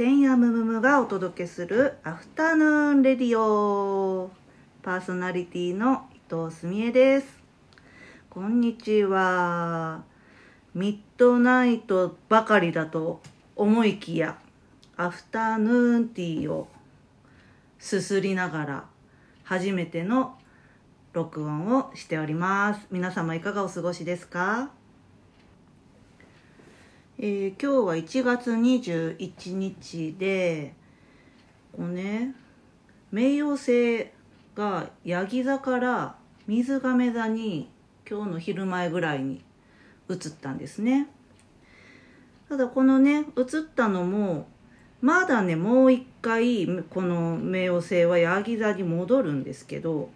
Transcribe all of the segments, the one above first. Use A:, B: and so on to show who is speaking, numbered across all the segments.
A: 千夜ムムムがお届けするアフタヌーンレディオ。パーソナリティの伊藤澄江です。こんにちは。ミッドナイトばかりだと思いきやアフタヌーンティーをすすりながら初めての録音をしております。皆様いかがお過ごしですか？えー、今日は1月21日でこうね冥王星がヤギ座から水亀座に今日の昼前ぐらいに移ったんですね。ただこのね移ったのもまだねもう一回この冥王星はヤギ座に戻るんですけど、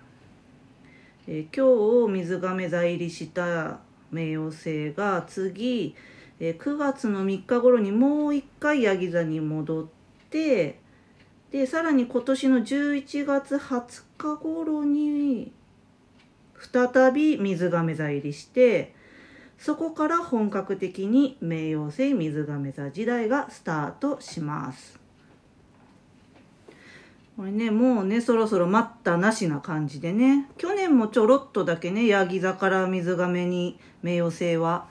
A: えー、今日水亀座入りした冥王星が次えー、9月の3日頃にもう一回ヤギ座に戻ってでさらに今年の11月20日頃に再び水亀座入りしてそこから本格的に冥王星水亀座時代がスタートします。これねもうねそろそろ待ったなしな感じでね。去年もちょろっとだけねヤギ座から水亀に冥王星は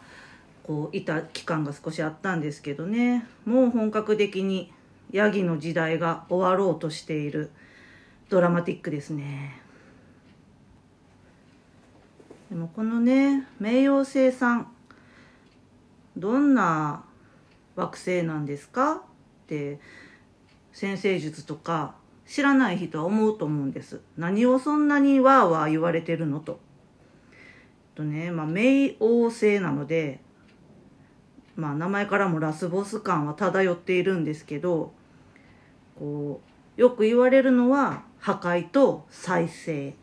A: こういた期間が少しあったんですけどね。もう本格的にヤギの時代が終わろうとしているドラマティックですね。でもこのね冥王星さんどんな惑星なんですか？って先生術とか知らない人は思うと思うんです。何をそんなにわーわー言われてるのと。とねまあ冥王星なのでまあ名前からもラスボス感は漂っているんですけどこうよく言われるのは破壊と再生。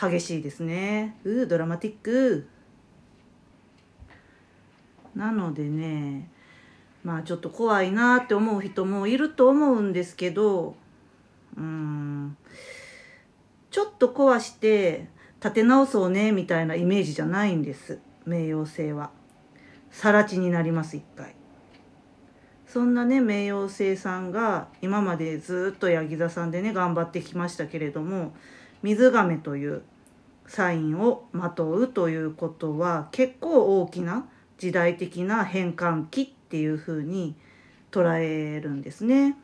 A: 激しいですね。うードラマティック。なのでねまあちょっと怖いなって思う人もいると思うんですけどうんちょっと壊して立て直そうねみたいなイメージじゃないんです。冥王星は。更地になります一回そんなね冥王星さんが今までずっとヤギ座さんでね頑張ってきましたけれども水亀というサインをまとうということは結構大きな時代的な変換期っていうふうに捉えるんですね。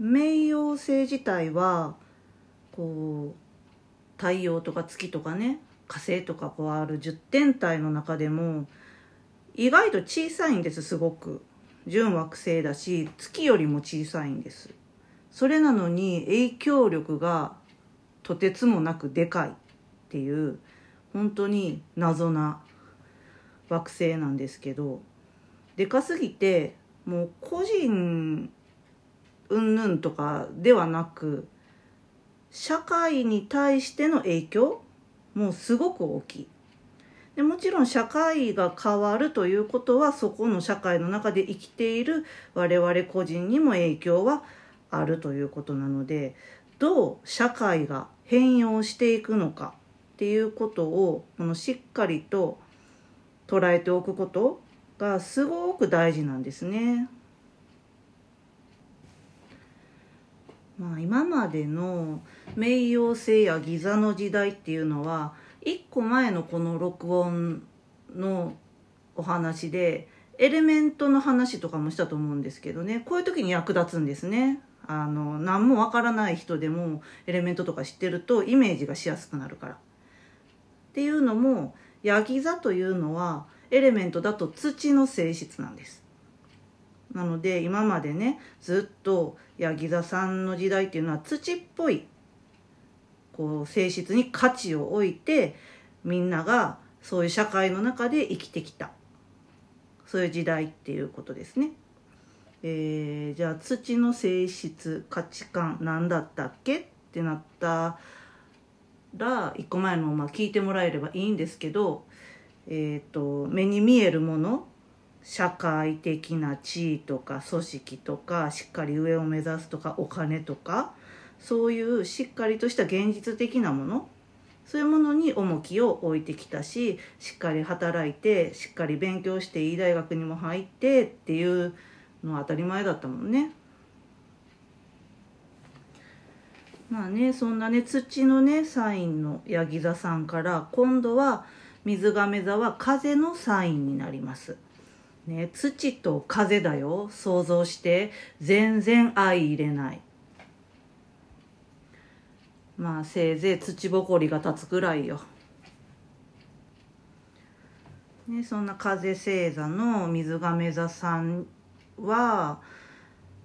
A: 冥王星自体はこう太陽とか月とかね火星とかこうある10天体の中でも意外と小さいんですすごく。純惑星だし月よりも小さいんです。それなのに影響力がとてつもなくでかいっていう本当に謎な惑星なんですけどでかすぎてもう個人うんぬんとかではなく社会に対しての影響もうすごく大きい。でもちろん社会が変わるということはそこの社会の中で生きている我々個人にも影響はあるということなのでどう社会が変容していくのかっていうことをこのしっかりと捉えておくことがすごく大事なんですね。まあ、今までの冥王星やギザの時代っていうのは一個前のこの録音のお話でエレメントの話とかもしたと思うんですけどねこういう時に役立つんですね。あの何もわからない人でもエレメントとか知ってるとイメージがしやすくなるから。っていうのもヤギ座というのはエレメントだと土の性質なんです。なので今までねずっとヤギ座さんの時代っていうのは土っぽいこう性質に価値を置いてみんながそういう社会の中で生きてきたそういう時代っていうことですね。えー、じゃあ土の性質価値観何だったっけ？ってなったら一個前のまあ聞いてもらえればいいんですけど、えーと目に見えるもの社会的な地位とか組織とかしっかり上を目指すとかお金とかそういうしっかりとした現実的なものそういうものに重きを置いてきたししっかり働いてしっかり勉強していい大学にも入ってっていうのは当たり前だったもんね。まあねそんなね土のねサインのヤギ座さんから今度は水亀座は風のサインになります。ね、土と風だよ。想像して。全然相入れない。まあせいぜい土ぼこりが立つくらいよ。ね、そんな風星座の水亀座さんは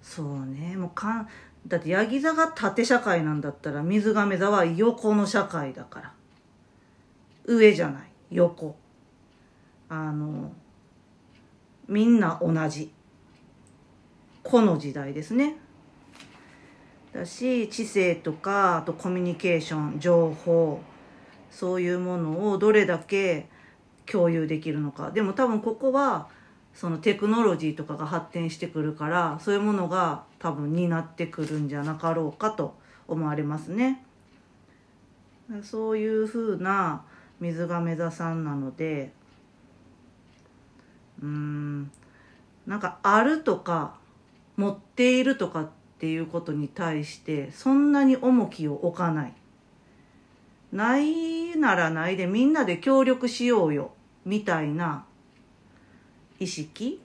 A: そうね。もうかんだってヤギ座が縦社会なんだったら水亀座は横の社会だから。上じゃない。横。あのみんな同じ。この時代ですね。だし知性とかあとコミュニケーション情報そういうものをどれだけ共有できるのか。でも多分ここはそのテクノロジーとかが発展してくるからそういうものが多分担ってくるんじゃなかろうかと思われますね。そういうふうな水亀座さんなのでうん。なんかあるとか持っているとかっていうことに対してそんなに重きを置かない。ないならないでみんなで協力しようよみたいな意識。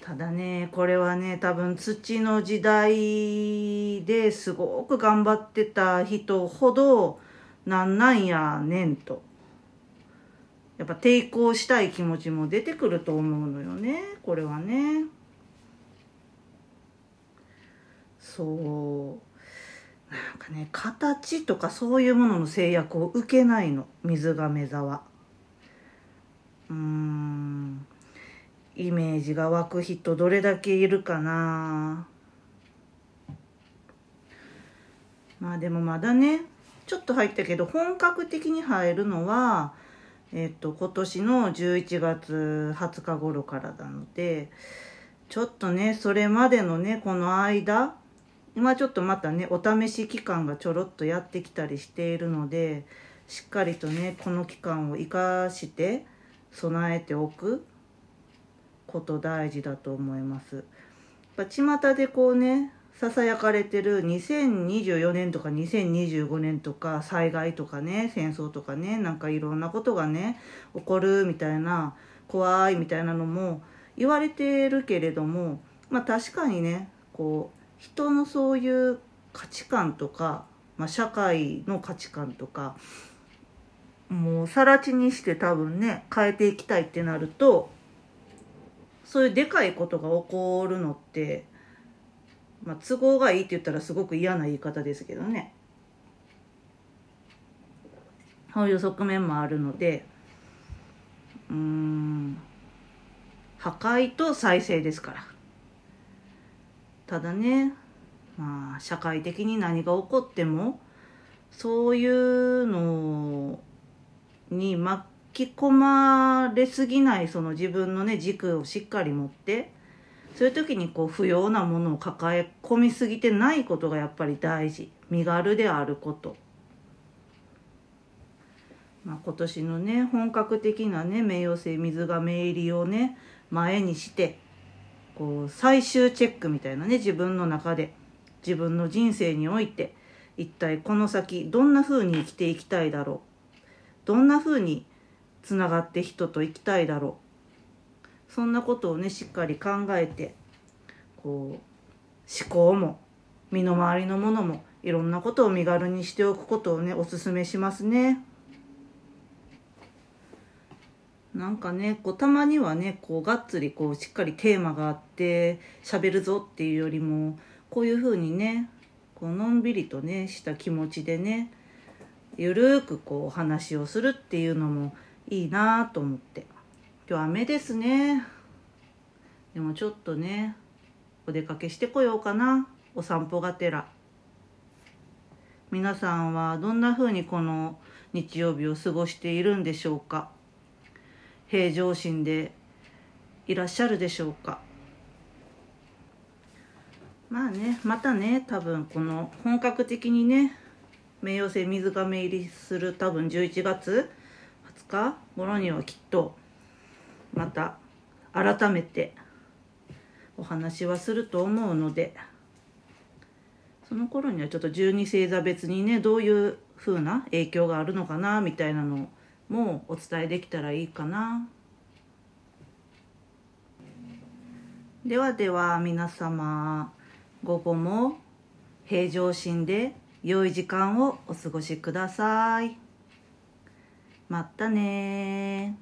A: ただねこれはね多分土の時代ですごく頑張ってた人ほどなんなんやねんと。やっぱ抵抗したい気持ちも出てくると思うのよね。これはね。そう。なんかね形とかそういうものの制約を受けないの。水亀座は。うん。イメージが湧く人どれだけいるかな。まあでもまだねちょっと入ったけど本格的に入るのはえっと今年の11月20日頃からなのでちょっとねそれまでのねこの間今ちょっとまたねお試し期間がちょろっとやってきたりしているのでしっかりとねこの期間を生かして備えておくこと大事だと思います。やっぱ巷でこうねささやかれてる2024年とか2025年とか災害とかね戦争とかねなんかいろんなことがね起こるみたいな怖いみたいなのも言われてるけれどもまあ確かにねこう人のそういう価値観とか、まあ、社会の価値観とかもう更地にして多分ね変えていきたいってなるとそういうでかいことが起こるのって、まあ、都合がいいって言ったらすごく嫌な言い方ですけどね。そういう側面もあるのでうん。破壊と再生ですから。ただねまあ社会的に何が起こってもそういうのに巻き込まれすぎないその自分のね軸をしっかり持ってそういう時にこう不要なものを抱え込みすぎてないことがやっぱり大事。身軽であること。まあ、今年のね本格的なね名誉星水が目入りをね前にしてこう最終チェックみたいなね自分の中で自分の人生において一体この先どんな風に生きていきたいだろう。どんな風につながって人と生きたいだろう。そんなことをねしっかり考えてこう思考も身の回りのものもいろんなことを身軽にしておくことをねおすすめしますね。なんかねこうたまにはねこうがっつりこうしっかりテーマがあって喋るぞっていうよりもこういうふうにねこうのんびりとねした気持ちでねゆるーくこうお話をするっていうのもいいなと思って今日雨ですね。でもちょっとねお出かけしてこようかな。お散歩がてら。皆さんはどんな風にこの日曜日を過ごしているんでしょうか。平常心でいらっしゃるでしょうか。まあねまたね多分この本格的にね冥王星水亀入りする多分11月20日頃にはきっとまた改めてお話はすると思うのでその頃にはちょっと12星座別にねどういう風な影響があるのかなみたいなのもお伝えできたらいいかな。ではでは皆様午後も平常心で良い時間をお過ごしください。またね